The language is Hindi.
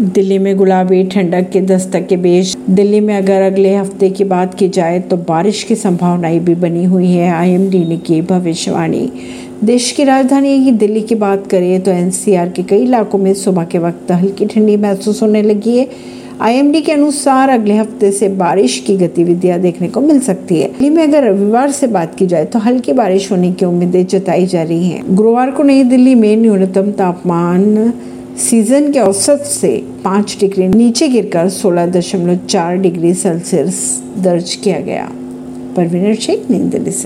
दिल्ली में गुलाबी ठंडक के दस्तक के बीच। दिल्ली में अगर अगले हफ़्ते की बात की जाए तो बारिश की संभावनाएँ भी बनी हुई है, आईएमडी ने की भविष्यवाणी। देश की राजधानी दिल्ली की बात करें तो एनसीआर के कई इलाकों में सुबह के वक्त हल्की ठंडी महसूस होने लगी है। आईएमडी के अनुसार अगले हफ़्ते से बारिश की गतिविधियाँ देखने को मिल सकती है। दिल्ली में अगर रविवार से बात की जाए तो हल्की बारिश होने की उम्मीदें जताई जा रही हैं। गुरुवार को नई दिल्ली में न्यूनतम तापमान सीज़न के औसत से पाँच डिग्री नीचे गिरकर सोलह दशमलव चार डिग्री सेल्सियस दर्ज किया गया। परवीनर शेख, नई दिल्ली से।